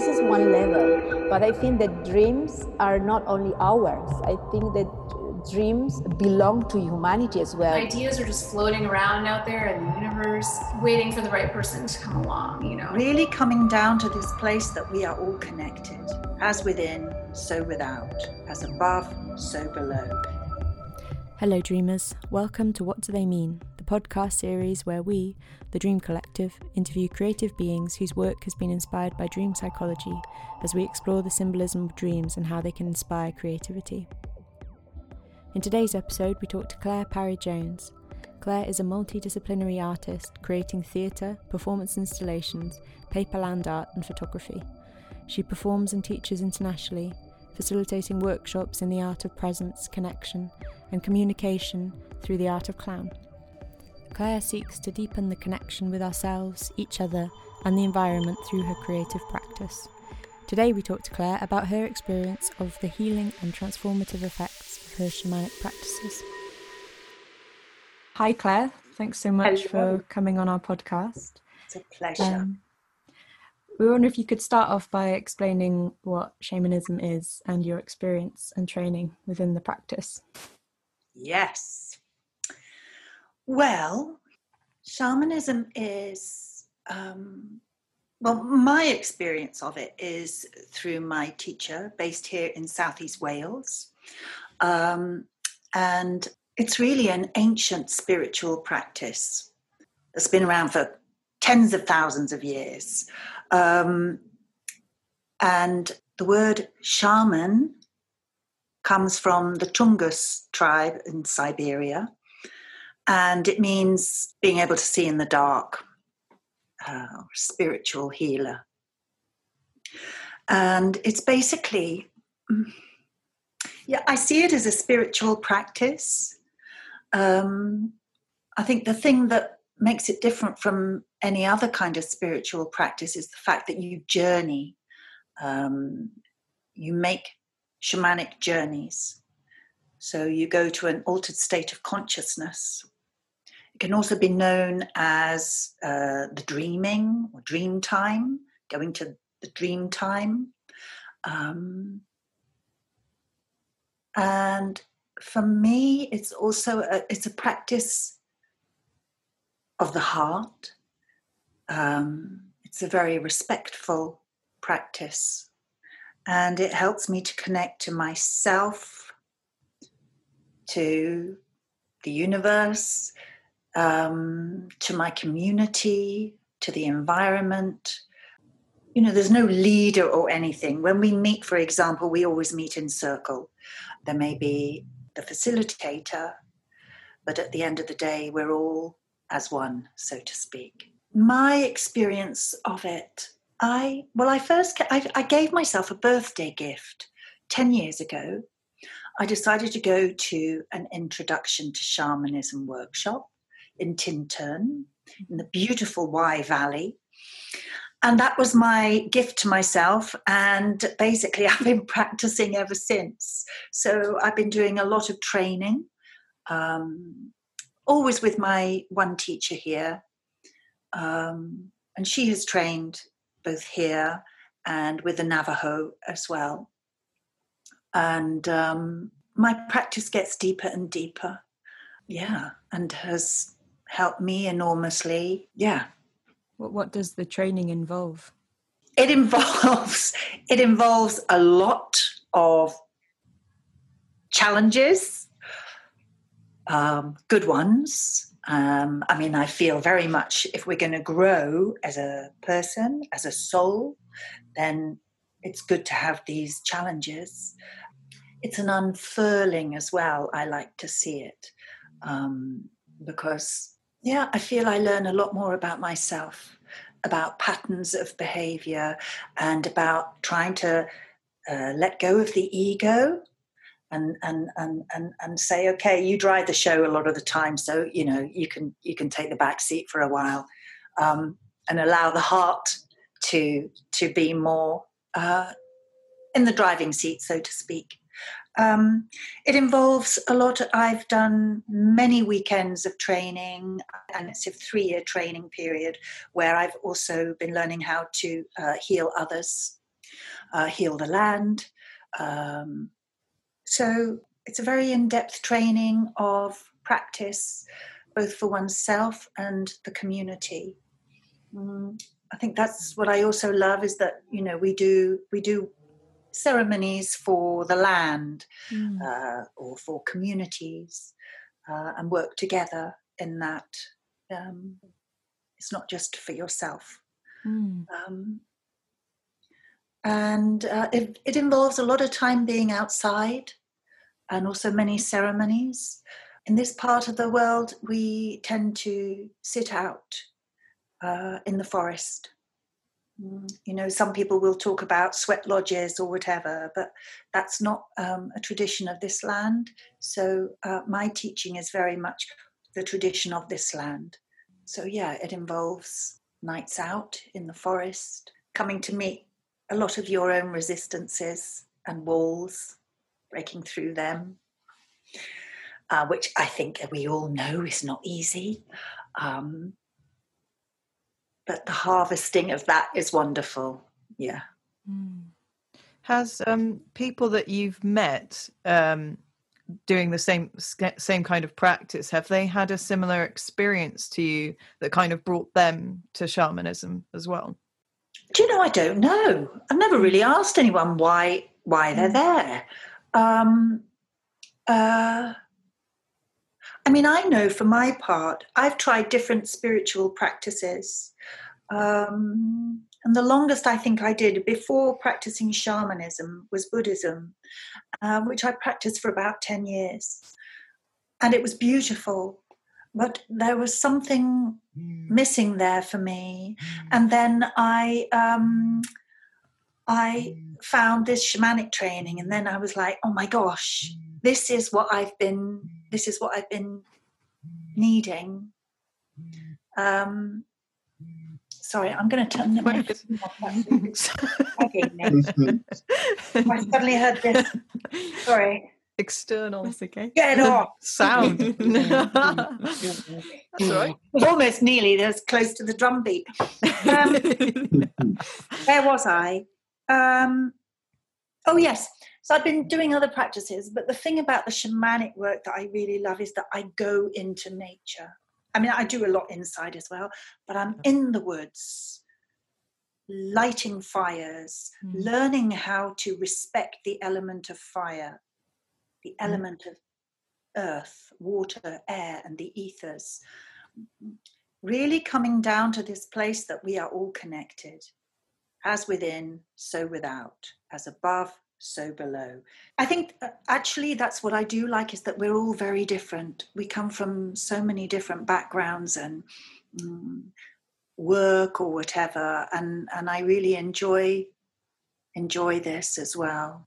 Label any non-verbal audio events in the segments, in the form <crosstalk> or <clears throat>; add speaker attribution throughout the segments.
Speaker 1: this is one level. But I think that dreams are not only ours. I think that dreams belong to humanity as well.
Speaker 2: Ideas are just floating around out there in the universe, waiting for the right person to come along, you know.
Speaker 3: Really coming down to this place that we are all connected, as within, so without, as above, so below.
Speaker 4: Hello, dreamers. Welcome to What Do They Mean, the podcast series where we, the Dream Collective, interview creative beings whose work has been inspired by dream psychology as we explore the symbolism of dreams and how they can inspire creativity. In today's episode, we talk to Claire Parry Jones. Claire is a multidisciplinary artist creating theatre, performance installations, paper land art, and photography. She performs and teaches internationally, facilitating workshops in the art of presence, connection, and communication through the art of clown. Claire seeks to deepen the connection with ourselves, each other, and the environment through her creative practice. Today, we talk to Claire about her experience of the healing and transformative effects of her shamanic practices. Hi, Claire. Thanks so much Hello. for coming on our podcast.
Speaker 3: It's a pleasure. Um,
Speaker 4: we wonder if you could start off by explaining what shamanism is and your experience and training within the practice.
Speaker 3: Yes. Well, shamanism is um, well, my experience of it is through my teacher based here in Southeast Wales. Um, and it's really an ancient spiritual practice that's been around for tens of thousands of years. Um, and the word shaman comes from the Tungus tribe in Siberia, and it means being able to see in the dark uh, spiritual healer. And it's basically, yeah, I see it as a spiritual practice. Um, I think the thing that makes it different from any other kind of spiritual practice is the fact that you journey, um, you make shamanic journeys. So you go to an altered state of consciousness can also be known as uh, the dreaming or dream time, going to the dream time. Um, and for me, it's also a, it's a practice of the heart. Um, it's a very respectful practice, and it helps me to connect to myself, to the universe, um, to my community, to the environment. You know, there's no leader or anything. When we meet, for example, we always meet in circle. There may be the facilitator, but at the end of the day, we're all as one, so to speak. My experience of it, I well, I first I, I gave myself a birthday gift ten years ago. I decided to go to an introduction to shamanism workshop in Tintern, in the beautiful Wye Valley. And that was my gift to myself. And basically, <laughs> I've been practicing ever since. So I've been doing a lot of training, um, always with my one teacher here. Um, and she has trained both here and with the Navajo as well. And um, my practice gets deeper and deeper. Yeah, and has helped me enormously. Yeah.
Speaker 4: What, what does the training involve?
Speaker 3: It involves <laughs> it involves a lot of challenges, um, good ones. Um, I mean, I feel very much if we're going to grow as a person, as a soul, then it's good to have these challenges. It's an unfurling as well. I like to see it um, because yeah, I feel I learn a lot more about myself, about patterns of behavior, and about trying to uh, let go of the ego and, and and and and say, okay, you drive the show a lot of the time, so you know you can you can take the back seat for a while, um, and allow the heart to to be more uh, in the driving seat, so to speak. Um, it involves a lot. I've done many weekends of training, and it's a three year training period where I've also been learning how to uh, heal others uh, heal the land. Um, so it's a very in depth training of practice, both for oneself and the community. Mm, I think that's what I also love is that you know we do we do ceremonies for the land mm. uh, or for communities uh, and work together in that. Um, it's not just for yourself. Mm. Um, and uh, it, it, involves a lot of time being outside and also many ceremonies. In this part of the world, we tend to sit out uh, in the forest you know, some people will talk about sweat lodges or whatever, but that's not um, a tradition of this land. So uh, my teaching is very much the tradition of this land. So yeah, it involves nights out in the forest, coming to meet a lot of your own resistances and walls, breaking through them, uh, which I think we all know is not easy. Um, but the harvesting of that is wonderful. Yeah. Mm.
Speaker 5: Has um, people that you've met um, doing the same same kind of practice have they had a similar experience to you that kind of brought them to shamanism as well?
Speaker 3: Do you know? I don't know. I've never really asked anyone why why they're hmm. there. Um, uh, I mean, I know for my part, I've tried different spiritual practices. Um, and the longest I think I did before practicing shamanism was Buddhism, uh, which I practiced for about 10 years. And it was beautiful, but there was something hmm. missing there for me. Hmm. And then I. Um, I hmm. found this shamanic training, and then I was like, "Oh my gosh, this is what I've been. This is what I've been needing." Um, Sorry, I'm going to turn the mic. <laughs> I suddenly heard this. Sorry.
Speaker 5: External. That's
Speaker 4: okay.
Speaker 3: Get off.
Speaker 5: Sound. <laughs> <laughs>
Speaker 3: That's right. Almost nearly as close to the drum beat. Um, where was I? Um, oh, yes. So I've been doing other practices, but the thing about the shamanic work that I really love is that I go into nature. I mean, I do a lot inside as well, but I'm in the woods, lighting fires, mm. learning how to respect the element of fire, the mm. element of earth, water, air, and the ethers. Really coming down to this place that we are all connected, as within, so without, as above, so below. I think uh, actually that's what I do like is that we're all very different. We come from so many different backgrounds and um, work or whatever, and and I really enjoy enjoy this as well.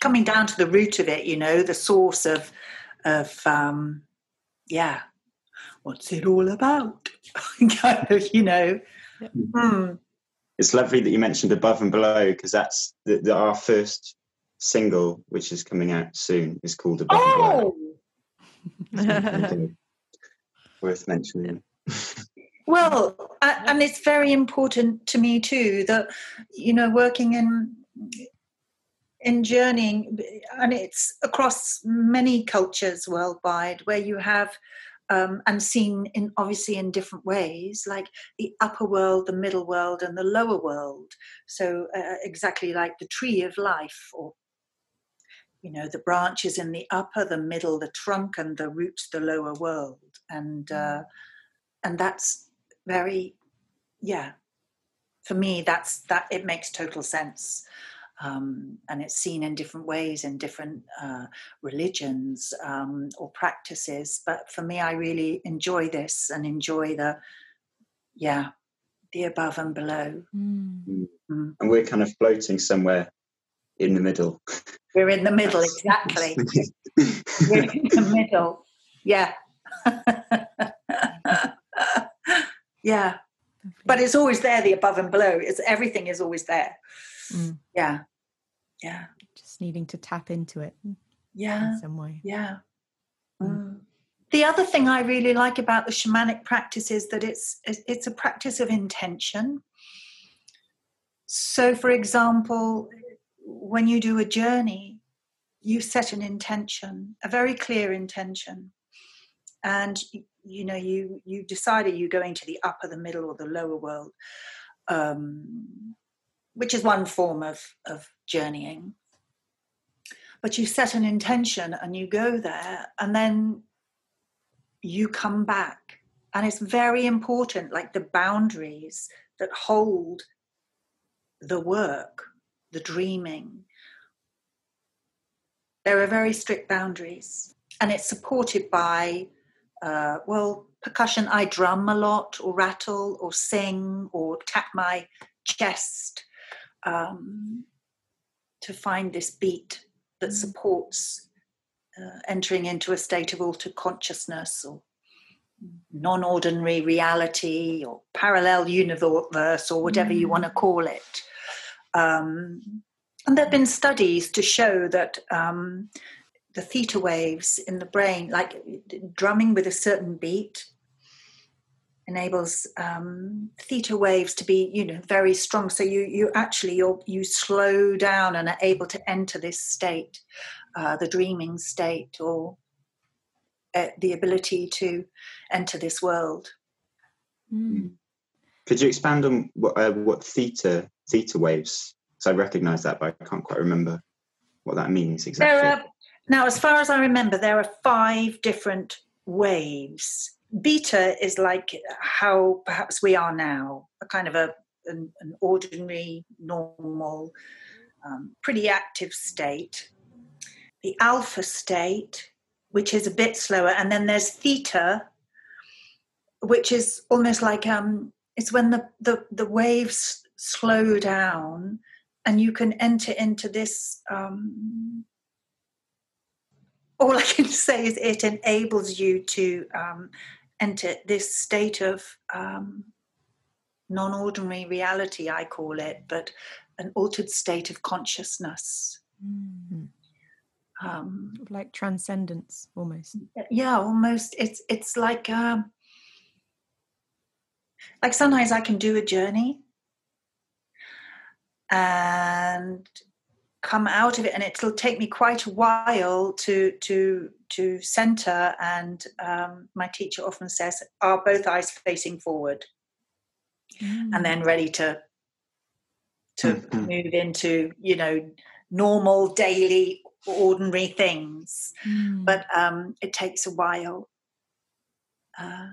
Speaker 3: Coming down to the root of it, you know, the source of of um, yeah, what's it all about? <laughs> kind of, you know. Hmm.
Speaker 6: It's lovely that you mentioned above and below because that's the, the, our first single, which is coming out soon, is called Above oh! <laughs> Worth mentioning. <laughs>
Speaker 3: well, and it's very important to me too that you know working in in journeying, and it's across many cultures worldwide where you have um, and seen in obviously in different ways, like the upper world, the middle world, and the lower world. So uh, exactly like the tree of life or you know the branches in the upper the middle the trunk and the roots the lower world and uh, mm. and that's very yeah for me that's that it makes total sense um, and it's seen in different ways in different uh, religions um, or practices but for me i really enjoy this and enjoy the yeah the above and below
Speaker 6: mm. Mm. and we're kind of floating somewhere in the middle. <laughs>
Speaker 3: We're in the middle, exactly. <laughs> We're in the middle. Yeah. <laughs> yeah. But it's always there, the above and below. It's everything is always there. Mm. Yeah. Yeah.
Speaker 4: Just needing to tap into it.
Speaker 3: Yeah.
Speaker 4: In some way.
Speaker 3: Yeah. Mm. mm. The other thing I really like about the shamanic practice is that it's it's a practice of intention. so, for example, when you do a journey, you set an intention, a very clear intention, and you know you you decide are you going to the upper, the middle, or the lower world, um, which is one form of of journeying. But you set an intention and you go there, and then you come back, and it's very important, like the boundaries that hold the work, the dreaming. There are very strict boundaries, and it's supported by, uh, well, percussion. I drum a lot, or rattle, or sing, or tap my chest um, to find this beat that mm. supports uh, entering into a state of altered consciousness or non ordinary reality or parallel universe or whatever mm. you want to call it. Um, and there have been studies to show that um, the theta waves in the brain, like drumming with a certain beat, enables um, theta waves to be, you know, very strong. So you you actually you you slow down and are able to enter this state, uh, the dreaming state, or uh, the ability to enter this world.
Speaker 6: Mm. Could you expand on what, uh, what theta theta waves? So I recognise that, but I can't quite remember what that means exactly.
Speaker 3: Are, now, as far as I remember, there are five different waves. Beta is like how perhaps we are now, a kind of a an, an ordinary, normal, um, pretty active state. The alpha state, which is a bit slower, and then there's theta, which is almost like um, it's when the, the, the waves slow down and you can enter into this um, all i can <laughs> say is it enables you to um, enter this state of um, non-ordinary reality i call it but an altered state of consciousness. Mm-hmm.
Speaker 4: um, like transcendence almost.
Speaker 3: Yeah almost. It's it's like um, like sometimes I can do a journey and come out of it and it'll take me quite a while to to to center and um, my teacher often says are both eyes facing forward mm. and then ready to to mm-hmm. move into you know normal daily ordinary things mm. but um, it takes a while uh,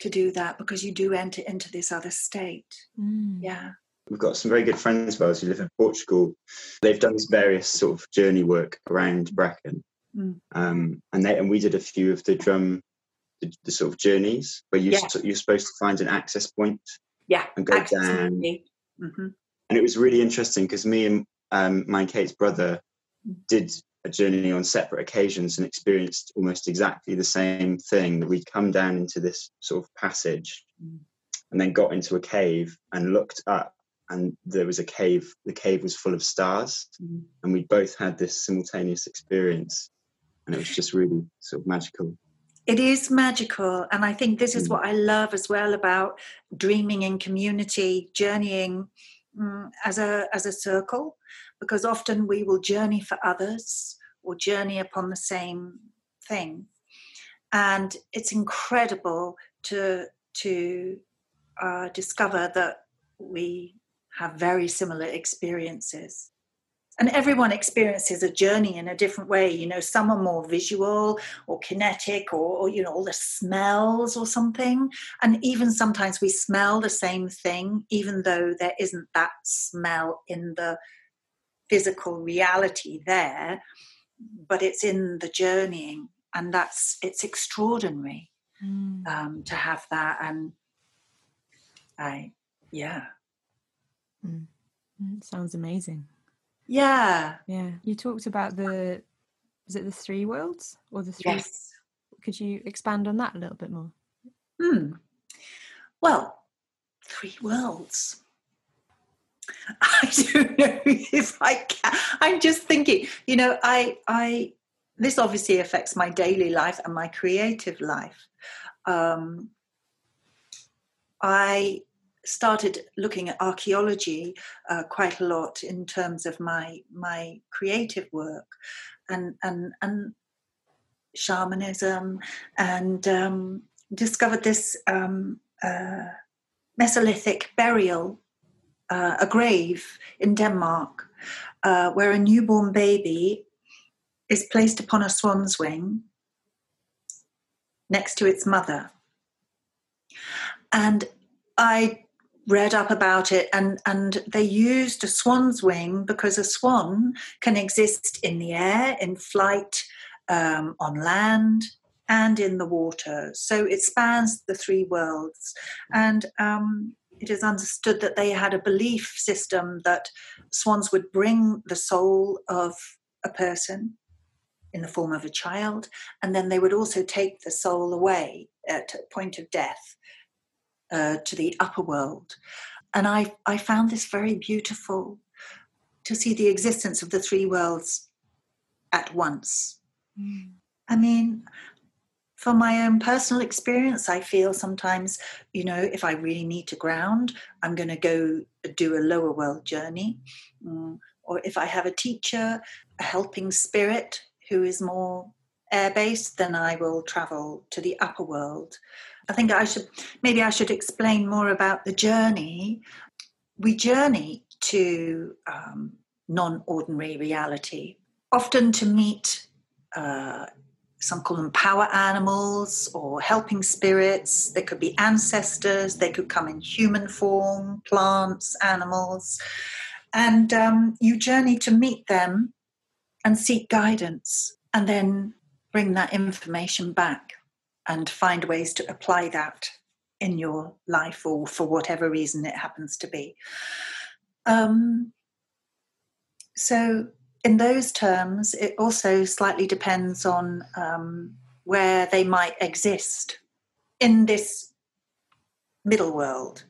Speaker 3: to do that because you do enter into this other state. Mm. Yeah.
Speaker 6: We've got some very good friends of ours who live in Portugal. They've done this various sort of journey work around Brecon. Mm. Um, and they and we did a few of the drum the, the sort of journeys where you yeah. you're supposed to find an access point
Speaker 3: yeah
Speaker 6: and go access down mm-hmm. and it was really interesting because me and um, my Kate's brother mm. did a journey on separate occasions and experienced almost exactly the same thing that we'd come down into this sort of passage mm. and then got into a cave and looked up and there was a cave the cave was full of stars mm. and we both had this simultaneous experience and it was just really sort of magical
Speaker 3: it is magical and i think this is mm. what i love as well about dreaming in community journeying mm, as a as a circle because often we will journey for others or journey upon the same thing. And it's incredible to, to uh, discover that we have very similar experiences. And everyone experiences a journey in a different way. You know, some are more visual or kinetic or, or, you know, all the smells or something. And even sometimes we smell the same thing, even though there isn't that smell in the physical reality there, but it's in the journeying, and that's it's extraordinary mm. um, to have that. And I, yeah,
Speaker 4: mm. mm. sounds amazing.
Speaker 3: Yeah,
Speaker 4: yeah. You talked about the was it the three worlds or the three?
Speaker 3: Yes.
Speaker 4: Could you expand on that a little bit more?
Speaker 3: Hmm. Well, three worlds. <laughs> I don't know <laughs> if I can. I'm just thinking, you know, I, I, this obviously affects my daily life and my creative life. Um, I started looking at archaeology uh, quite a lot in terms of my my creative work and and and shamanism and um, discovered this um, uh, Mesolithic burial, uh, a grave in Denmark, uh, where a newborn baby is placed upon a swan's wing next to its mother. And I read up about it and, and they used a swan's wing because a swan can exist in the air, in flight, um, on land, and in the water. So it spans the three worlds. And um, it is understood that they had a belief system that swans would bring the soul of a person in the form of a child, and then they would also take the soul away at a point of death uh, to the upper world. And I, I found this very beautiful to see the existence of the three worlds at once. Mm. I mean, from my own personal experience, I feel sometimes, you know, if I really need to ground, I'm going to go do a lower world journey. Mm. Or if I have a teacher, a helping spirit who is more air based, then I will travel to the upper world. I think I should, maybe I should explain more about the journey. We journey to um, non ordinary reality, often to meet. Uh, some call them power animals or helping spirits. They could be ancestors. They could come in human form, plants, animals. And um, you journey to meet them and seek guidance and then bring that information back and find ways to apply that in your life or for whatever reason it happens to be. Um, so in those terms, it also slightly depends on um, where they might exist in this middle world.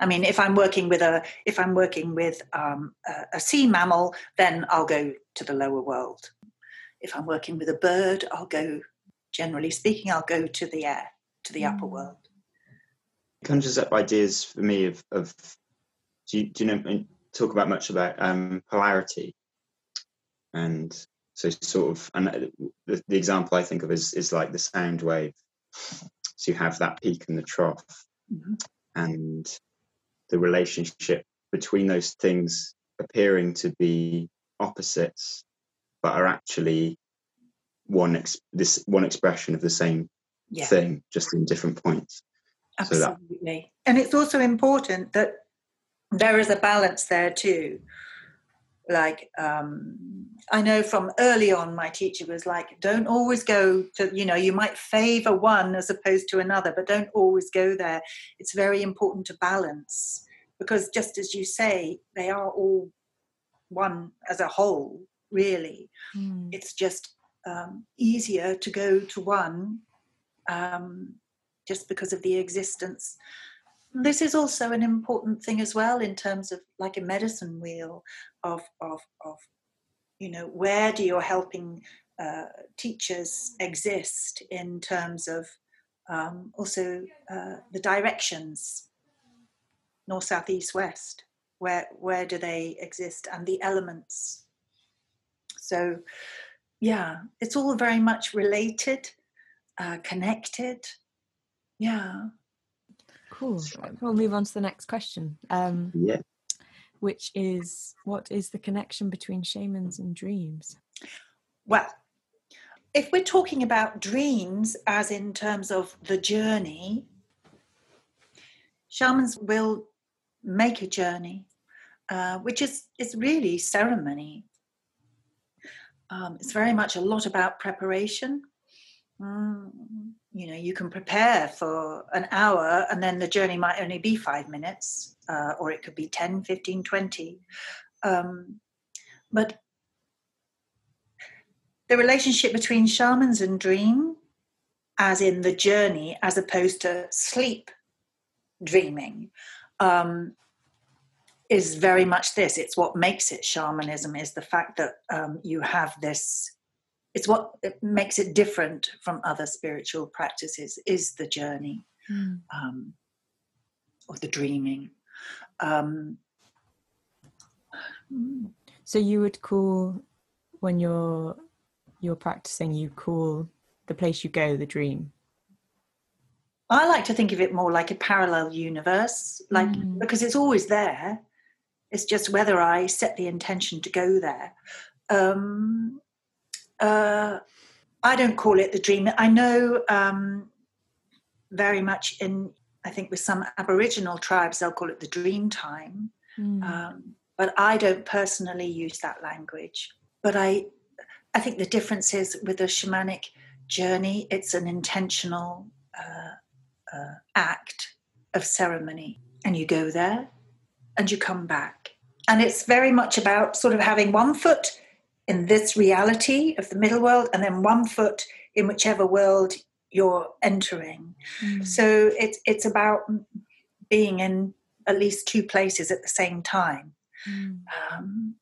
Speaker 3: I mean, if I'm working with a if I'm working with um, a, a, sea mammal, then I'll go to the lower world. If I'm working with a bird, I'll go. Generally speaking, I'll go to the air, to the mm. upper world.
Speaker 6: It conjures up ideas for me of, of do you, do you know talk about much about um, polarity and so sort of and the, the example i think of is is like the sound wave. So you have that peak and the trough. Mm-hmm. and the relationship between those things appearing to be opposites but are actually one ex- this one expression of the same yeah. thing just in different points.
Speaker 3: Absolutely so that, and it's also important that there is a balance there too like um, i know from early on my teacher was like don't always go to you know you might favor one as opposed to another but don't always go there it's very important to balance because just as you say they are all one as a whole really mm. it's just um, easier to go to one um, just because of the existence this is also an important thing as well in terms of like a medicine wheel of of of you know where do your helping uh, teachers exist in terms of um, also uh, the directions north south east west where where do they exist and the elements. So yeah it's all very much related uh, connected. Yeah
Speaker 4: Cool. We'll move on to the next question. Um,
Speaker 6: yeah.
Speaker 4: Which is what is the connection between shamans and dreams?
Speaker 3: Well, if we're talking about dreams, as in terms of the journey, shamans will make a journey, uh, which is, is really ceremony. Um, it's very much a lot about preparation. Mm, you know you can prepare for an hour and then the journey might only be five minutes uh, or it could be 10 15 20 um, but the relationship between shamans and dream as in the journey as opposed to sleep dreaming um, is very much this. It's what makes it shamanism is the fact that um, you have this it's what makes it different from other spiritual practices is the journey mm. um, or the dreaming. Um,
Speaker 4: so you would call when you're you're practicing, you call the place you go the dream.
Speaker 3: I like to think of it more like a parallel universe, like mm. because it's always there. It's just whether I set the intention to go there. Um, uh, I don't call it the dream. I know um, very much in, I think, with some Aboriginal tribes, they'll call it the dream time. Mm. Um, but I don't personally use that language. But I, I think the difference is with a shamanic journey, it's an intentional uh, uh, act of ceremony, and you go there, and you come back, and it's very much about sort of having one foot in this reality of the middle world and then one foot in whichever world you're entering. Mm. So it's it's about being in at least two places at the same time. Mm. Um,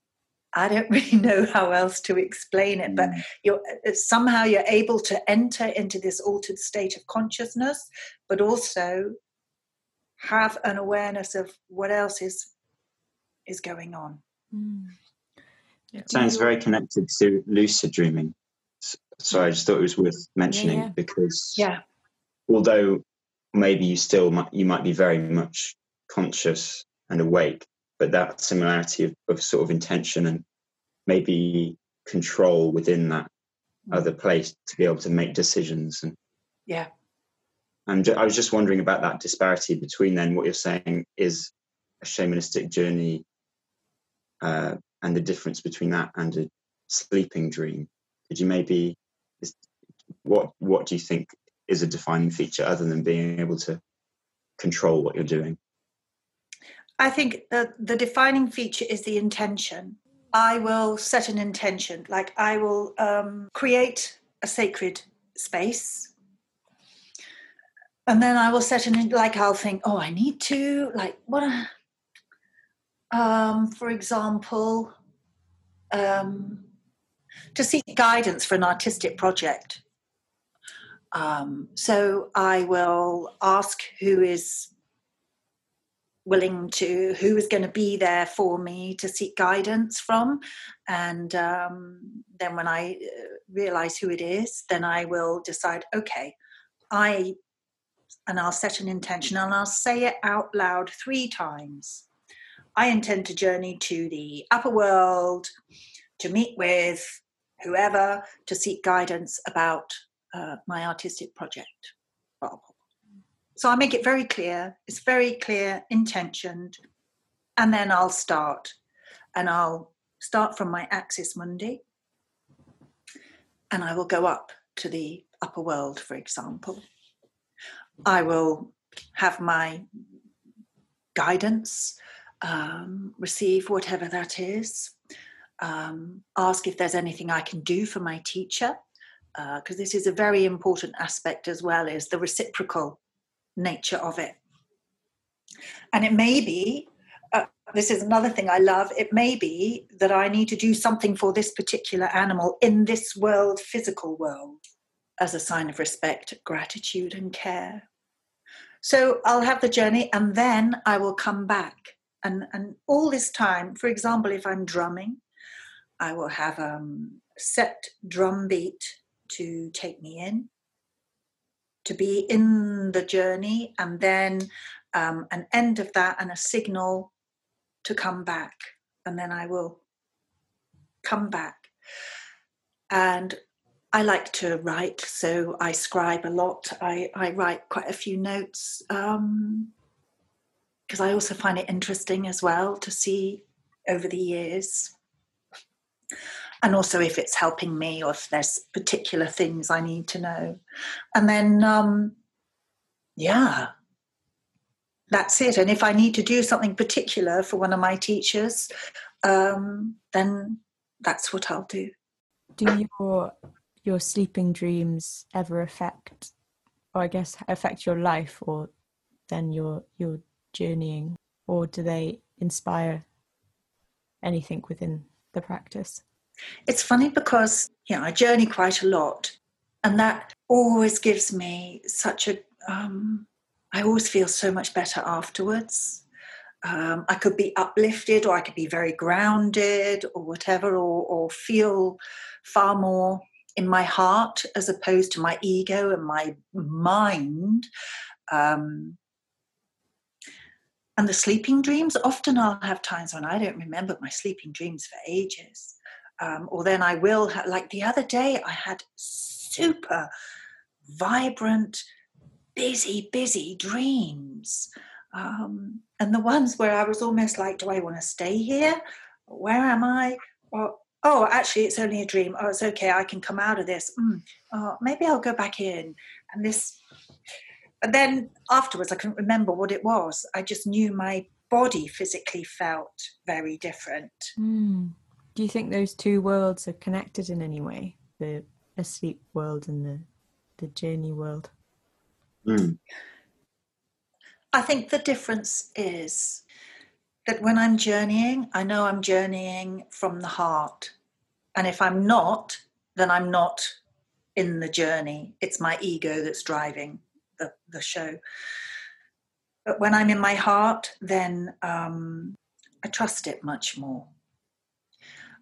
Speaker 3: I don't <laughs> really know how else to explain it, but mm. you're uh, somehow you're able to enter into this altered state of consciousness, but also have an awareness of what else is is going on. Mm.
Speaker 6: Yeah. Sounds very connected to lucid dreaming. So I just thought it was worth mentioning yeah, yeah. because
Speaker 3: yeah,
Speaker 6: although maybe you still might you might be very much conscious and awake, but that similarity of, of sort of intention and maybe control within that mm. other place to be able to make decisions and
Speaker 3: yeah.
Speaker 6: And I was just wondering about that disparity between then what you're saying is a shamanistic journey uh, and the difference between that and a sleeping dream. Could you maybe what what do you think is a defining feature other than being able to control what you're doing?
Speaker 3: I think the, the defining feature is the intention. I will set an intention, like I will um, create a sacred space. And then I will set an, like I'll think, oh, I need to, like, what, um, for example, um, to seek guidance for an artistic project. Um, so I will ask who is willing to, who is going to be there for me to seek guidance from. And um, then when I uh, realize who it is, then I will decide, okay, I, and I'll set an intention and I'll say it out loud three times. I intend to journey to the upper world to meet with whoever to seek guidance about uh, my artistic project. So I make it very clear, it's very clear, intentioned, and then I'll start. And I'll start from my axis mundi, and I will go up to the upper world, for example. I will have my guidance um, receive whatever that is, um, ask if there's anything I can do for my teacher, because uh, this is a very important aspect as well, is the reciprocal nature of it. And it may be, uh, this is another thing I love, it may be that I need to do something for this particular animal in this world, physical world, as a sign of respect, gratitude, and care. So I'll have the journey and then I will come back and and all this time for example if i'm drumming i will have a um, set drum beat to take me in to be in the journey and then um, an end of that and a signal to come back and then i will come back and I like to write, so I scribe a lot. I, I write quite a few notes. Um, because I also find it interesting as well to see over the years. And also if it's helping me or if there's particular things I need to know. And then, um, yeah, that's it. And if I need to do something particular for one of my teachers, um, then that's what I'll do.
Speaker 4: Do your your sleeping dreams ever affect, or I guess affect your life, or then your your journeying, or do they inspire anything within the practice?
Speaker 3: It's funny because you know I journey quite a lot, and that always gives me such a um, I always feel so much better afterwards. Um, I could be uplifted or I could be very grounded or whatever, or, or feel far more in my heart as opposed to my ego and my mind. Um, and the sleeping dreams, often I'll have times when I don't remember my sleeping dreams for ages. Um, or then I will, like the other day, I had super vibrant, busy, busy dreams. Um, and the ones where I was almost like, do I want to stay here? Where am I? Or, oh, actually, it's only a dream. Oh, it's okay. I can come out of this. Mm, oh, maybe I'll go back in. And this, but then afterwards, I couldn't remember what it was. I just knew my body physically felt very different.
Speaker 4: Mm. Do you think those two worlds are connected in any way? The asleep world and the the journey world.
Speaker 6: Mm.
Speaker 3: I think the difference is that when I'm journeying, I know I'm journeying from the heart. And if I'm not, then I'm not in the journey. It's my ego that's driving the, the show. But when I'm in my heart, then um, I trust it much more.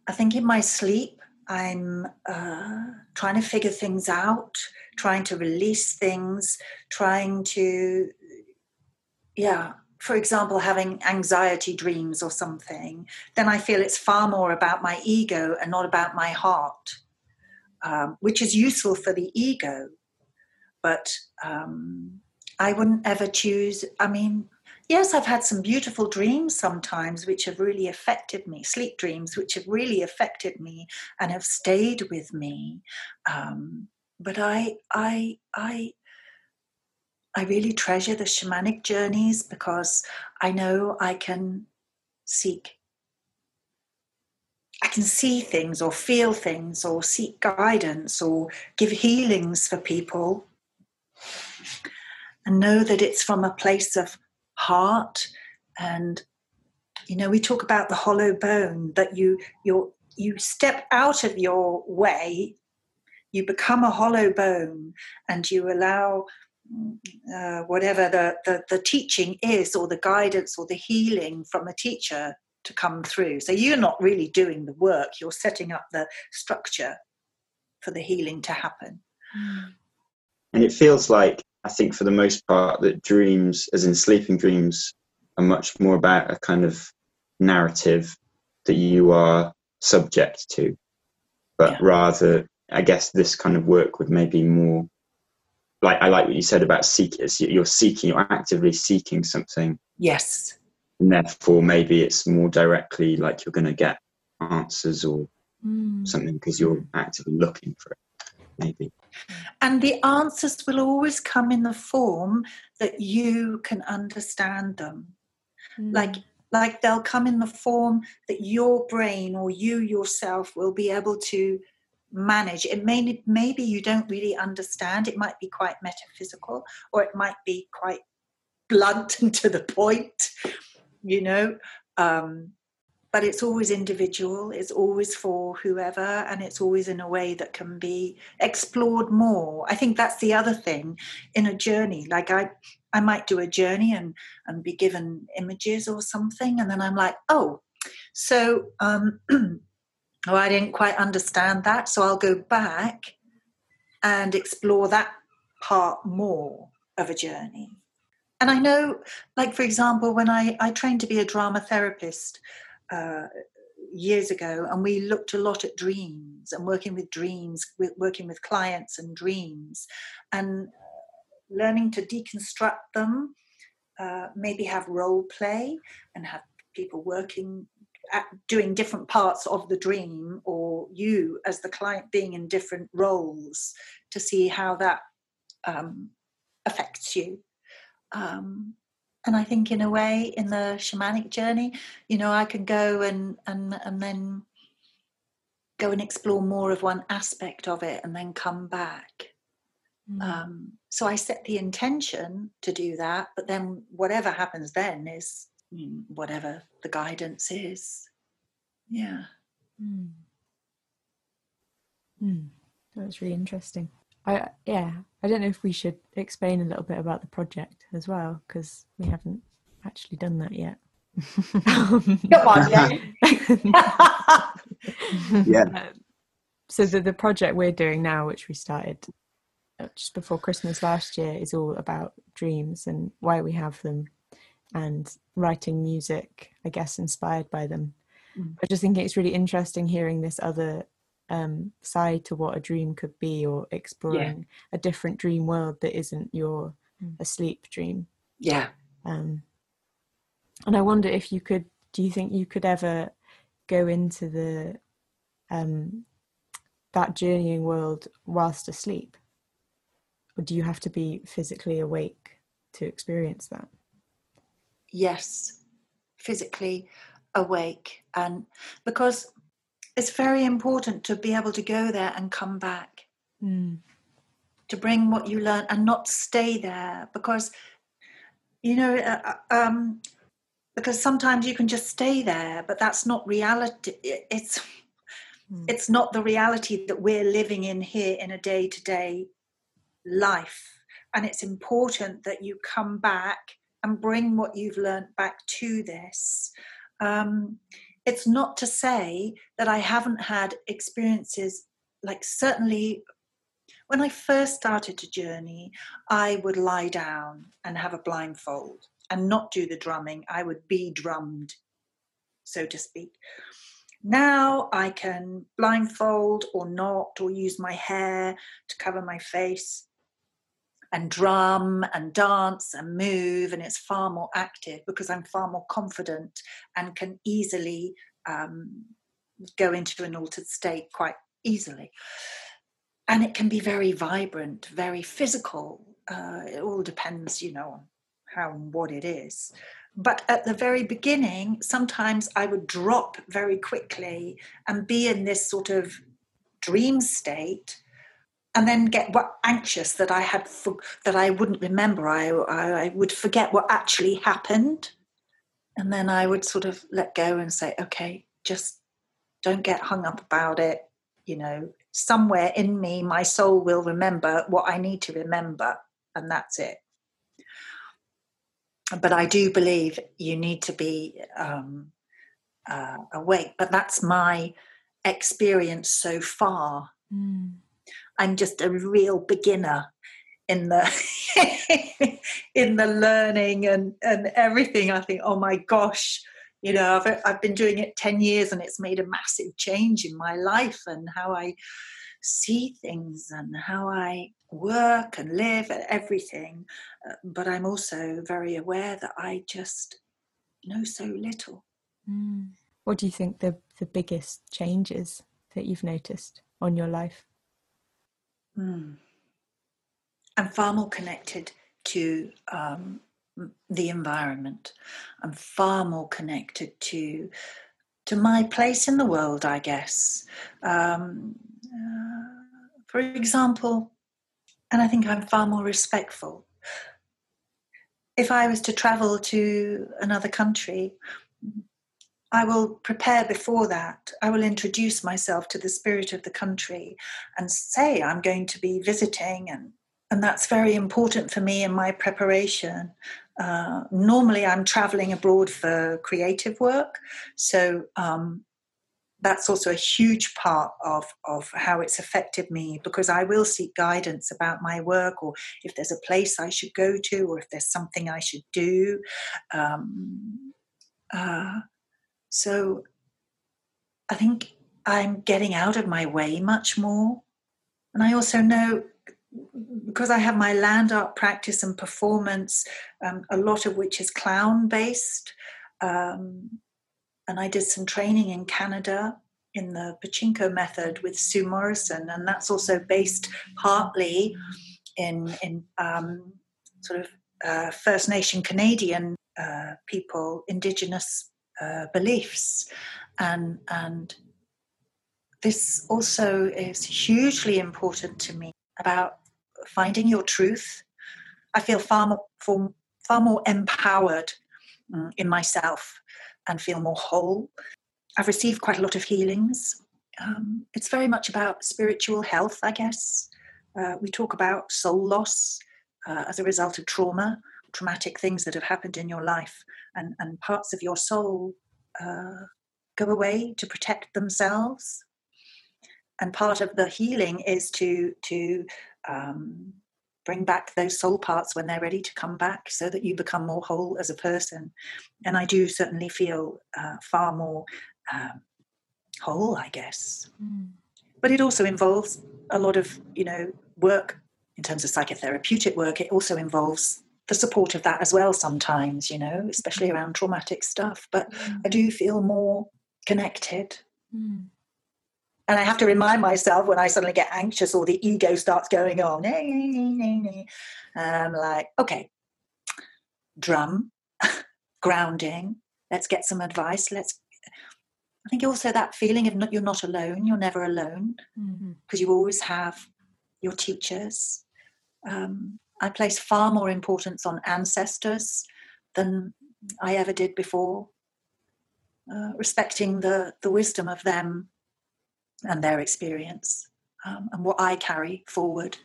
Speaker 3: I think in my sleep, I'm uh, trying to figure things out, trying to release things, trying to, yeah, for example, having anxiety dreams or something, then I feel it's far more about my ego and not about my heart, um, which is useful for the ego. But um, I wouldn't ever choose, I mean, yes, I've had some beautiful dreams sometimes which have really affected me, sleep dreams which have really affected me and have stayed with me. Um, but I, I, I, I really treasure the shamanic journeys because I know I can seek. I can see things or feel things or seek guidance or give healings for people and know that it's from a place of heart. And you know we talk about the hollow bone that you you you step out of your way you become a hollow bone and you allow uh, whatever the, the, the teaching is or the guidance or the healing from a teacher to come through. So you're not really doing the work you're setting up the structure for the healing to happen
Speaker 6: and it feels like I think for the most part that dreams, as in sleeping dreams, are much more about a kind of narrative that you are subject to, but yeah. rather, I guess this kind of work would maybe more like I like what you said about seeking. You're seeking, you're actively seeking something.
Speaker 3: Yes.
Speaker 6: And therefore, maybe it's more directly like you're going to get answers or mm. something because you're actively looking for it maybe.
Speaker 3: And the answers will always come in the form that you can understand them. Mm. Like like they'll come in the form that your brain or you yourself will be able to manage it may maybe you don't really understand it might be quite metaphysical or it might be quite blunt <laughs> and to the point you know um, but it's always individual it's always for whoever and it's always in a way that can be explored more. I think that's the other thing in a journey like i i might do a journey and and be given images or something and then i'm like oh so um <clears throat> oh i didn't quite understand that so i'll go back and explore that part more of a journey. And I know, like for example, when I, I trained to be a drama therapist, uh, years ago, and we looked a lot at dreams and working with dreams, working with clients and dreams, and learning to deconstruct them. Uh, maybe have role play and have people working at doing different parts of the dream, or you as the client being in different roles to see how that um, affects you. Um, and I think in a way, in the shamanic journey, you know, I can go and and and then go and explore more of one aspect of it, and then come back. Mm. Um, so I set the intention to do that, but then whatever happens then is mm, whatever the guidance is. Yeah.
Speaker 4: Mm. Mm. That's really interesting. I yeah, I don't know if we should explain a little bit about the project as well because we haven't actually done that yet. <laughs>
Speaker 1: Come on,
Speaker 6: yeah. <laughs> yeah.
Speaker 4: Um, so the the project we're doing now, which we started uh, just before Christmas last year, is all about dreams and why we have them, and writing music, I guess, inspired by them. Mm. I just think it's really interesting hearing this other um, side to what a dream could be, or exploring yeah. a different dream world that isn't your mm. asleep dream.
Speaker 3: Yeah.
Speaker 4: Um, and I wonder if you could. Do you think you could ever go into the um, that journeying world whilst asleep? Or do you have to be physically awake to experience that?
Speaker 3: Yes, physically awake. And because it's very important to be able to go there and come back,
Speaker 4: mm.
Speaker 3: to bring what you learn and not stay there. Because, you know, uh, uh um, because sometimes you can just stay there, but that's not reality. It's Mm. It's not the reality that we're living in here in a day to day life. And it's important that you come back and bring what you've learned back to this. Um, it's not to say that I haven't had experiences like certainly when I first started to journey, I would lie down and have a blindfold and not do the drumming. I would be drummed, so to speak. Now I can blindfold or not, or use my hair to cover my face and drum and dance and move, and it's far more active because I'm far more confident and can easily um, go into an altered state quite easily. And it can be very vibrant, very physical. Uh, it all depends, you know, on how and what it is but at the very beginning, sometimes I would drop very quickly and be in this sort of dream state and then get anxious that I had for, that I wouldn't remember. I, I, I would forget what actually happened, and then I would sort of let go and say, "Okay, just don't get hung up about it." You know, somewhere in me, my soul will remember what I need to remember, and that's it but I do believe you need to be um, uh, awake. But that's my experience so far.
Speaker 4: Mm.
Speaker 3: I'm just a real beginner in the <laughs> in the learning and and everything. I think, oh my gosh, you know, I've I've been doing it ten years and it's made a massive change in my life and how I see things and how I work and live and everything. Uh, but I'm also very aware that I just know so little.
Speaker 4: Mm. What do you think the, the biggest changes that you've noticed on your life?
Speaker 3: Mm. I'm far more connected to um, the environment. I'm far more connected to to my place in the world, I guess. Um, uh, for example, and I think I'm far more respectful. If I was to travel to another country, I will prepare before that. I will introduce myself to the spirit of the country and say I'm going to be visiting, and, and that's very important for me in my preparation. Uh, normally, I'm traveling abroad for creative work, so um, that's also a huge part of, of how it's affected me because I will seek guidance about my work or if there's a place I should go to or if there's something I should do. Um, uh, so I think I'm getting out of my way much more. And I also know because I have my land art practice and performance, um, a lot of which is clown based. Um, and I did some training in Canada in the Pochinko method with Sue Morrison, and that's also based partly in in um, sort of uh, First Nation Canadian uh, people, Indigenous uh, beliefs, and and this also is hugely important to me about finding your truth. I feel far more far, more empowered mm, in myself and feel more whole. I've received quite a lot of healings. Um, it's very much about spiritual health, I guess. Uh, we talk about soul loss uh, as a result of trauma, traumatic things that have happened in your life, and, and parts of your soul uh, go away to protect themselves. And part of the healing is to to um, bring back those soul parts when they're ready to come back, so that you become more whole as a person. And I do certainly feel uh, far more um, whole, I guess. Mm. But it also involves a lot of you know work in terms of psychotherapeutic work. It also involves the support of that as well sometimes, you know, especially around traumatic stuff. But mm. I do feel more connected. Mm. And I have to remind myself when I suddenly get anxious or the ego starts going on, I'm like, okay, drum, <laughs> grounding, let's get some advice. Let's, I think also that feeling of not, you're not alone, you're never alone, because mm-hmm. you always have your teachers. Um, I place far more importance on ancestors than I ever did before. Uh, respecting the, the wisdom of them and their experience um, and what I carry forward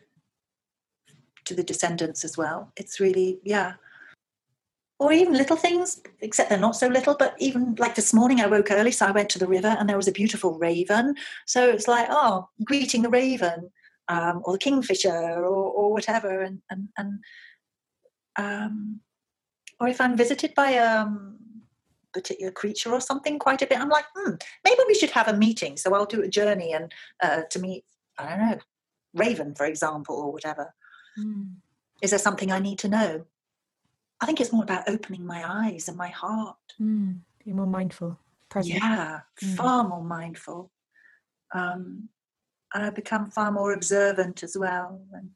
Speaker 3: to the descendants as well. It's really, yeah. Or even little things, except they're not so little, but even like this morning I woke early, so I went to the river and there was a beautiful raven. So it's like, oh, greeting the raven um, or the kingfisher or, or whatever. And, and, and um, or if I'm visited by a particular creature or something quite a bit. I'm like, hmm, maybe we should have a meeting. So I'll do a journey and uh, to meet, I don't know, Raven, for example, or whatever. Mm. Is there something I need to know? I think it's more about opening my eyes and my heart.
Speaker 4: Mm. Be more mindful, present.
Speaker 3: Yeah, mm. far more mindful. Um, and I've become far more observant as well, and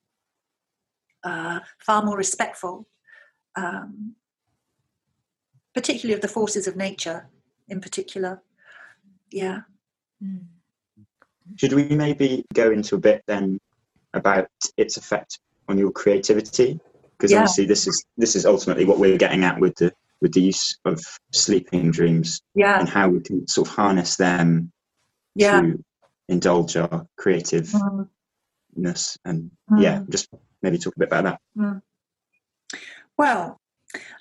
Speaker 3: uh, far more respectful. Um, particularly of the forces of nature in particular. Yeah.
Speaker 6: Should we maybe go into a bit then about its effect on your creativity? Because yeah. obviously this is this is ultimately what we're getting at with the with the use of sleeping dreams
Speaker 3: yeah.
Speaker 6: and how we can sort of harness them yeah. to indulge our creativeness mm. and mm. yeah, just maybe talk a bit about that.
Speaker 3: Mm. Well,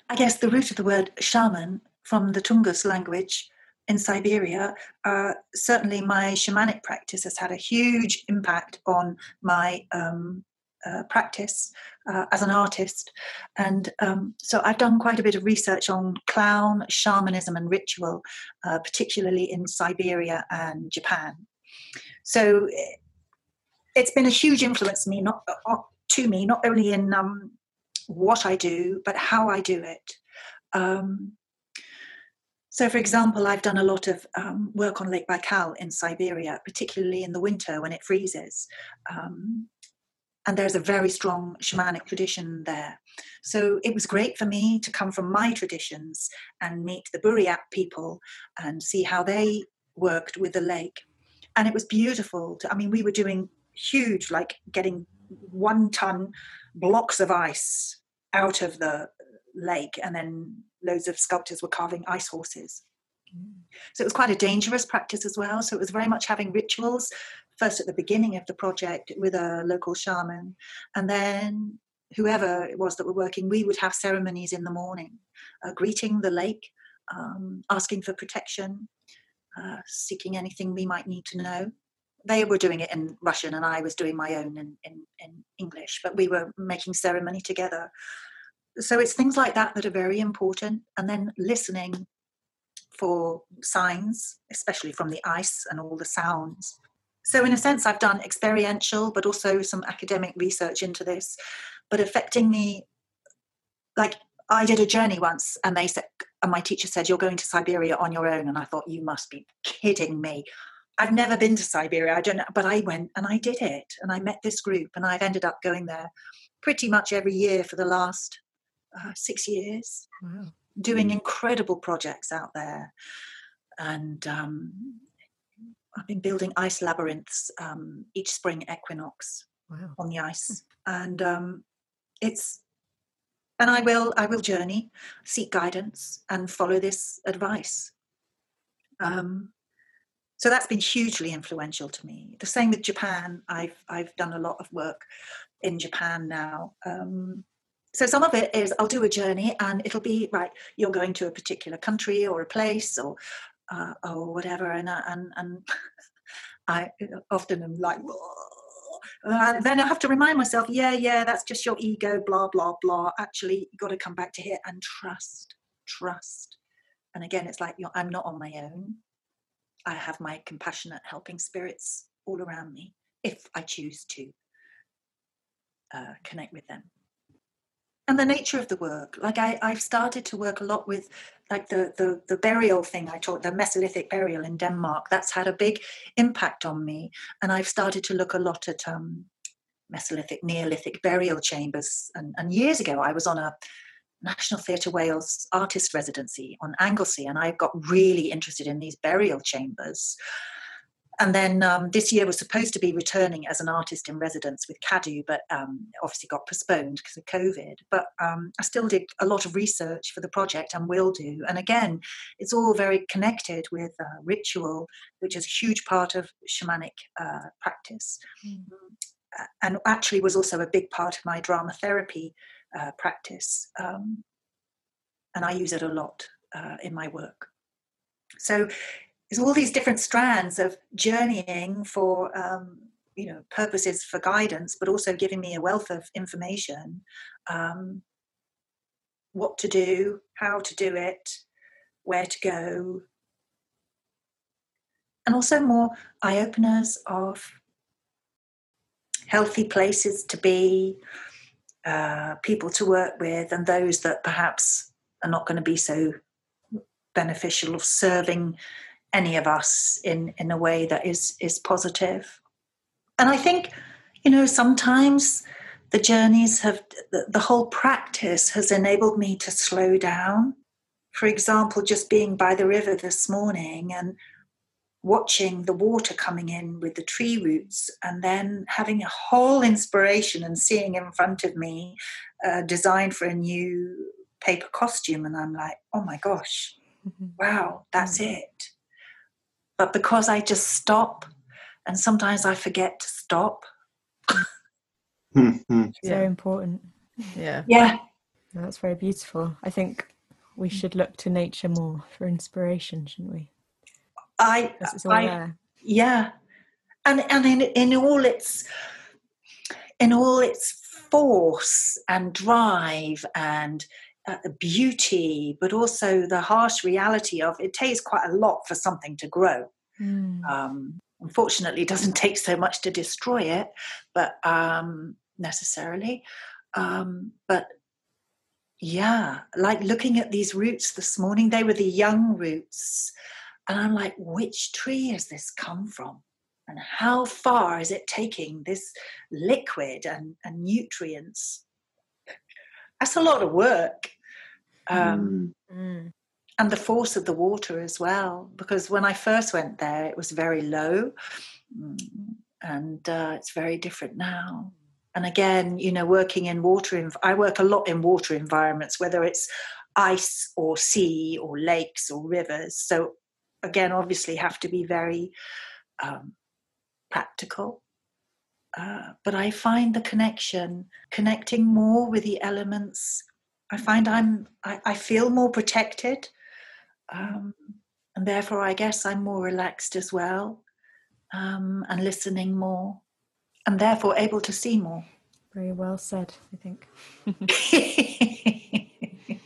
Speaker 3: I guess the root of the word shaman from the Tungus language in Siberia, uh, certainly my shamanic practice has had a huge impact on my um, uh, practice uh, as an artist. And um, so I've done quite a bit of research on clown, shamanism, and ritual, uh, particularly in Siberia and Japan. So it's been a huge influence to me, not uh, to me, not only in um, what I do, but how I do it. Um, so, for example, I've done a lot of um, work on Lake Baikal in Siberia, particularly in the winter when it freezes. Um, and there's a very strong shamanic tradition there. So it was great for me to come from my traditions and meet the Buryat people and see how they worked with the lake. And it was beautiful. To, I mean, we were doing huge, like getting one ton blocks of ice out of the lake, and then loads of sculptors were carving ice horses. So it was quite a dangerous practice as well. So it was very much having rituals, first at the beginning of the project with a local shaman, and then whoever it was that were working, we would have ceremonies in the morning, uh, greeting the lake, um, asking for protection, uh, seeking anything we might need to know they were doing it in Russian and I was doing my own in, in, in, English, but we were making ceremony together. So it's things like that that are very important. And then listening for signs, especially from the ice and all the sounds. So, in a sense, I've done experiential, but also some academic research into this. But affecting me, like I did a journey once, and they said, and my teacher said, "You're going to Siberia on your own," and I thought, "You must be kidding me." I've never been to Siberia. I don't know, but I went and I did it, and I met this group, and I've ended up going there pretty much every year for the last uh, six years, wow. doing incredible projects out there, and um, I've been building ice labyrinths um, each spring equinox wow. on the ice, and um, it's and I will I will journey, seek guidance, and follow this advice. Um, so that's been hugely influential to me. The same with Japan. I've I've done a lot of work in Japan now. Um, so some of it is I'll do a journey and it'll be right. You're going to a particular country or a place or uh, or whatever, and and and <laughs> I often am like. Uh, then I have to remind myself, yeah, yeah, that's just your ego, blah, blah, blah. Actually, you've got to come back to here and trust, trust. And again, it's like, I'm not on my own. I have my compassionate, helping spirits all around me if I choose to uh, connect with them. And the nature of the work, like I, I've started to work a lot with, like the the the burial thing I taught, the Mesolithic burial in Denmark. That's had a big impact on me, and I've started to look a lot at um, Mesolithic, Neolithic burial chambers. And, and years ago, I was on a National Theatre Wales artist residency on Anglesey, and I got really interested in these burial chambers. And then um, this year was supposed to be returning as an artist in residence with Cadw, but um, obviously got postponed because of COVID. But um, I still did a lot of research for the project and will do. And again, it's all very connected with uh, ritual, which is a huge part of shamanic uh, practice. Mm-hmm. And actually was also a big part of my drama therapy uh, practice. Um, and I use it a lot uh, in my work. So there's all these different strands of journeying for um, you know purposes for guidance, but also giving me a wealth of information. Um, what to do, how to do it, where to go, and also more eye openers of healthy places to be, uh, people to work with and those that perhaps are not going to be so beneficial of serving any of us in in a way that is is positive and i think you know sometimes the journeys have the, the whole practice has enabled me to slow down for example just being by the river this morning and watching the water coming in with the tree roots and then having a whole inspiration and seeing in front of me a design for a new paper costume and i'm like oh my gosh mm-hmm. wow that's mm-hmm. it but because i just stop and sometimes i forget to stop.
Speaker 4: Mm-hmm. very important.
Speaker 5: Yeah.
Speaker 3: Yeah.
Speaker 4: That's very beautiful. I think we should look to nature more for inspiration shouldn't we?
Speaker 3: I, I yeah, and and in in all its in all its force and drive and uh, beauty, but also the harsh reality of it takes quite a lot for something to grow. Mm. Um, unfortunately, it doesn't <laughs> take so much to destroy it, but um, necessarily. Um, but yeah, like looking at these roots this morning, they were the young roots and I'm like, which tree has this come from? And how far is it taking this liquid and, and nutrients? That's a lot of work. Um, mm. And the force of the water as well, because when I first went there, it was very low. Mm, and uh, it's very different now. And again, you know, working in water, I work a lot in water environments, whether it's ice or sea or lakes or rivers. So again, obviously, have to be very um, practical. Uh, but I find the connection, connecting more with the elements. I find I'm, I, I feel more protected, um, and therefore, I guess I'm more relaxed as well, um, and listening more, and therefore able to see more.
Speaker 4: Very well said, I think. <laughs>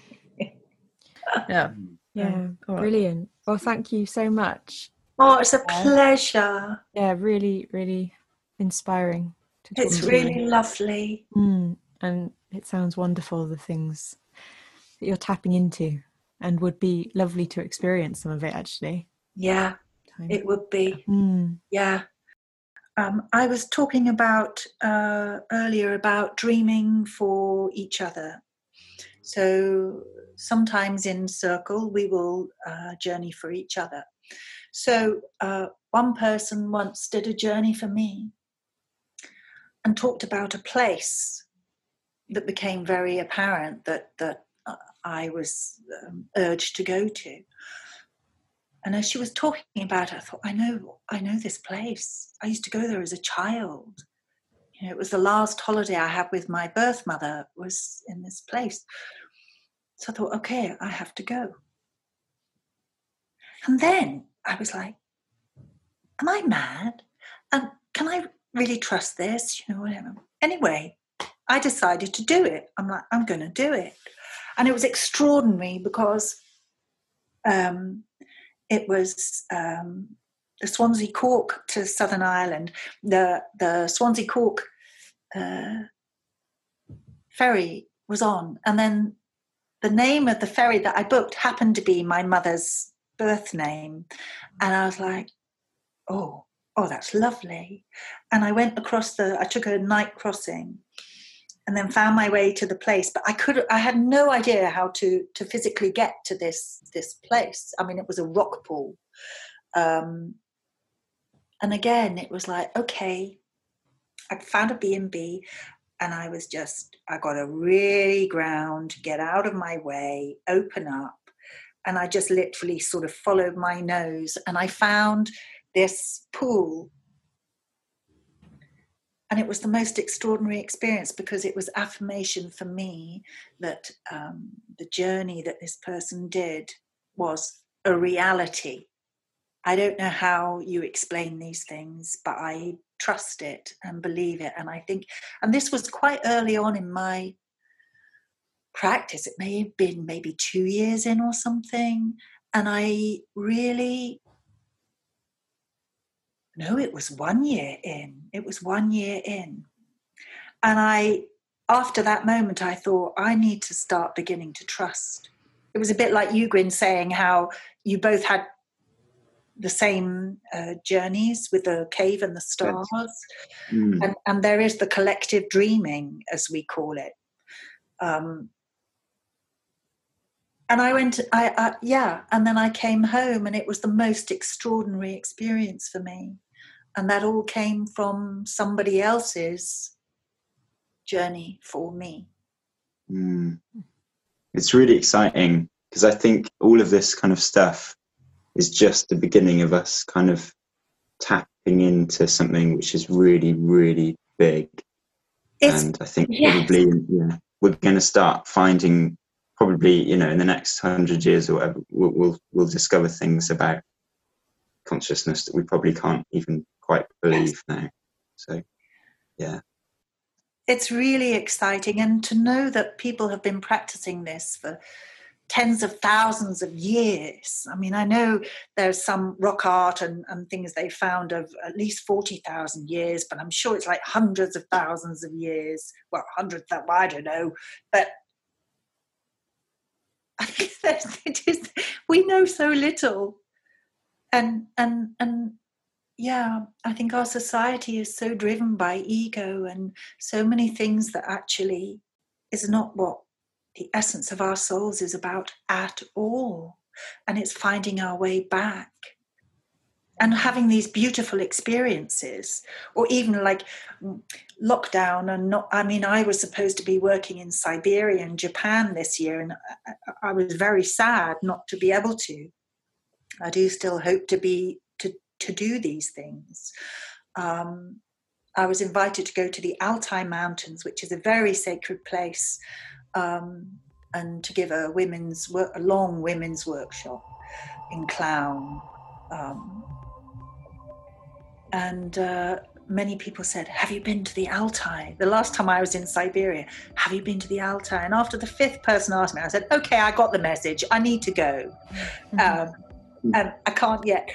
Speaker 5: yeah.
Speaker 4: Yeah, brilliant. Well, thank you so much.
Speaker 3: Oh, it's a pleasure.
Speaker 4: Yeah, really, really inspiring.
Speaker 3: it's really you. lovely.
Speaker 4: Mm, and it sounds wonderful, the things that you're tapping into, and would be lovely to experience some of it actually.
Speaker 3: Yeah, it would be. Mm. Yeah. Um, I was talking about uh, earlier about dreaming for each other. So sometimes in circle we will uh, journey for each other so uh, one person once did a journey for me and talked about a place that became very apparent that that uh, I was um, urged to go to. And as she was talking about it, I thought, I know, I know this place. I used to go there as a child. You know, it was the last holiday I had with my birth mother was in this place. So I thought, okay, I have to go. And then I was like, am I mad? And can I really trust this? You know, whatever. Anyway, I decided to do it. I'm like, I'm going to do it. And it was extraordinary because um, it was um, the Swansea Cork to Southern Ireland. The, the Swansea Cork uh, ferry was on. And then the name of the ferry that I booked happened to be my mother's birth name. And I was like, oh, oh, that's lovely. And I went across the, I took a night crossing and then found my way to the place. But I could, I had no idea how to, to physically get to this, this place. I mean, it was a rock pool. Um, and again, it was like, okay, I found a B&B and I was just, I got a really ground, get out of my way, open up. And I just literally sort of followed my nose and I found this pool. And it was the most extraordinary experience because it was affirmation for me that um, the journey that this person did was a reality. I don't know how you explain these things, but I trust it and believe it. And I think, and this was quite early on in my practice. It may have been maybe two years in or something. And I really no, it was one year in. It was one year in. And I, after that moment, I thought, I need to start beginning to trust. It was a bit like you, Gwyn, saying how you both had the same uh, journeys with the cave and the stars. Mm. And, and, there is the collective dreaming, as we call it. Um, and I went, I, I, yeah, and then I came home, and it was the most extraordinary experience for me and that all came from somebody else's journey for me.
Speaker 6: Mm. It's really exciting because I think all of this kind of stuff is just the beginning of us kind of tapping into something which is really, really big. It's, and I think yes. probably yeah, we're going to start finding probably you know in the next hundred years or whatever we'll, we'll, we'll discover things about consciousness that we probably can't even quite believe now. So, yeah.
Speaker 3: It's really exciting. And to know that people have been practicing this for tens of thousands of years. I mean, I know there's some rock art and, and things they found of at least 40,000 years, but I'm sure it's like hundreds of thousands of years. Well, hundreds, of, I don't know. But I <laughs> think it is, we know so little. And, and, and yeah, I think our society is so driven by ego and so many things that actually is not what the essence of our souls is about at all. And it's finding our way back and having these beautiful experiences, or even like lockdown. And not, I mean, I was supposed to be working in Siberia and Japan this year, and uh, I was very sad not to be able to. I do still hope to be to do these things. Um, I was invited to go to the Altai Mountains, which is a very sacred place, um, and to give a women's work, a long women's workshop in clown. Um, and uh, many people said, "Have you been to the Altai?" The last time I was in Siberia, "Have you been to the Altai?" And after the fifth person asked me, I said, "Okay, I got the message. I need to go, mm-hmm. um, and I can't yet."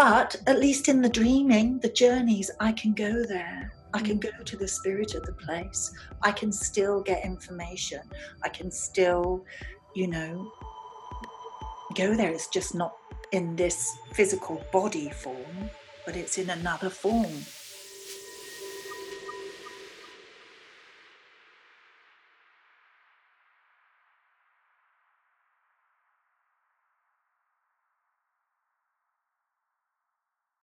Speaker 3: But at least in the dreaming, the journeys, I can go there. I can mm. go to the spirit of the place. I can still get information. I can still, you know, go there. It's just not in this physical body form, but it's in another form.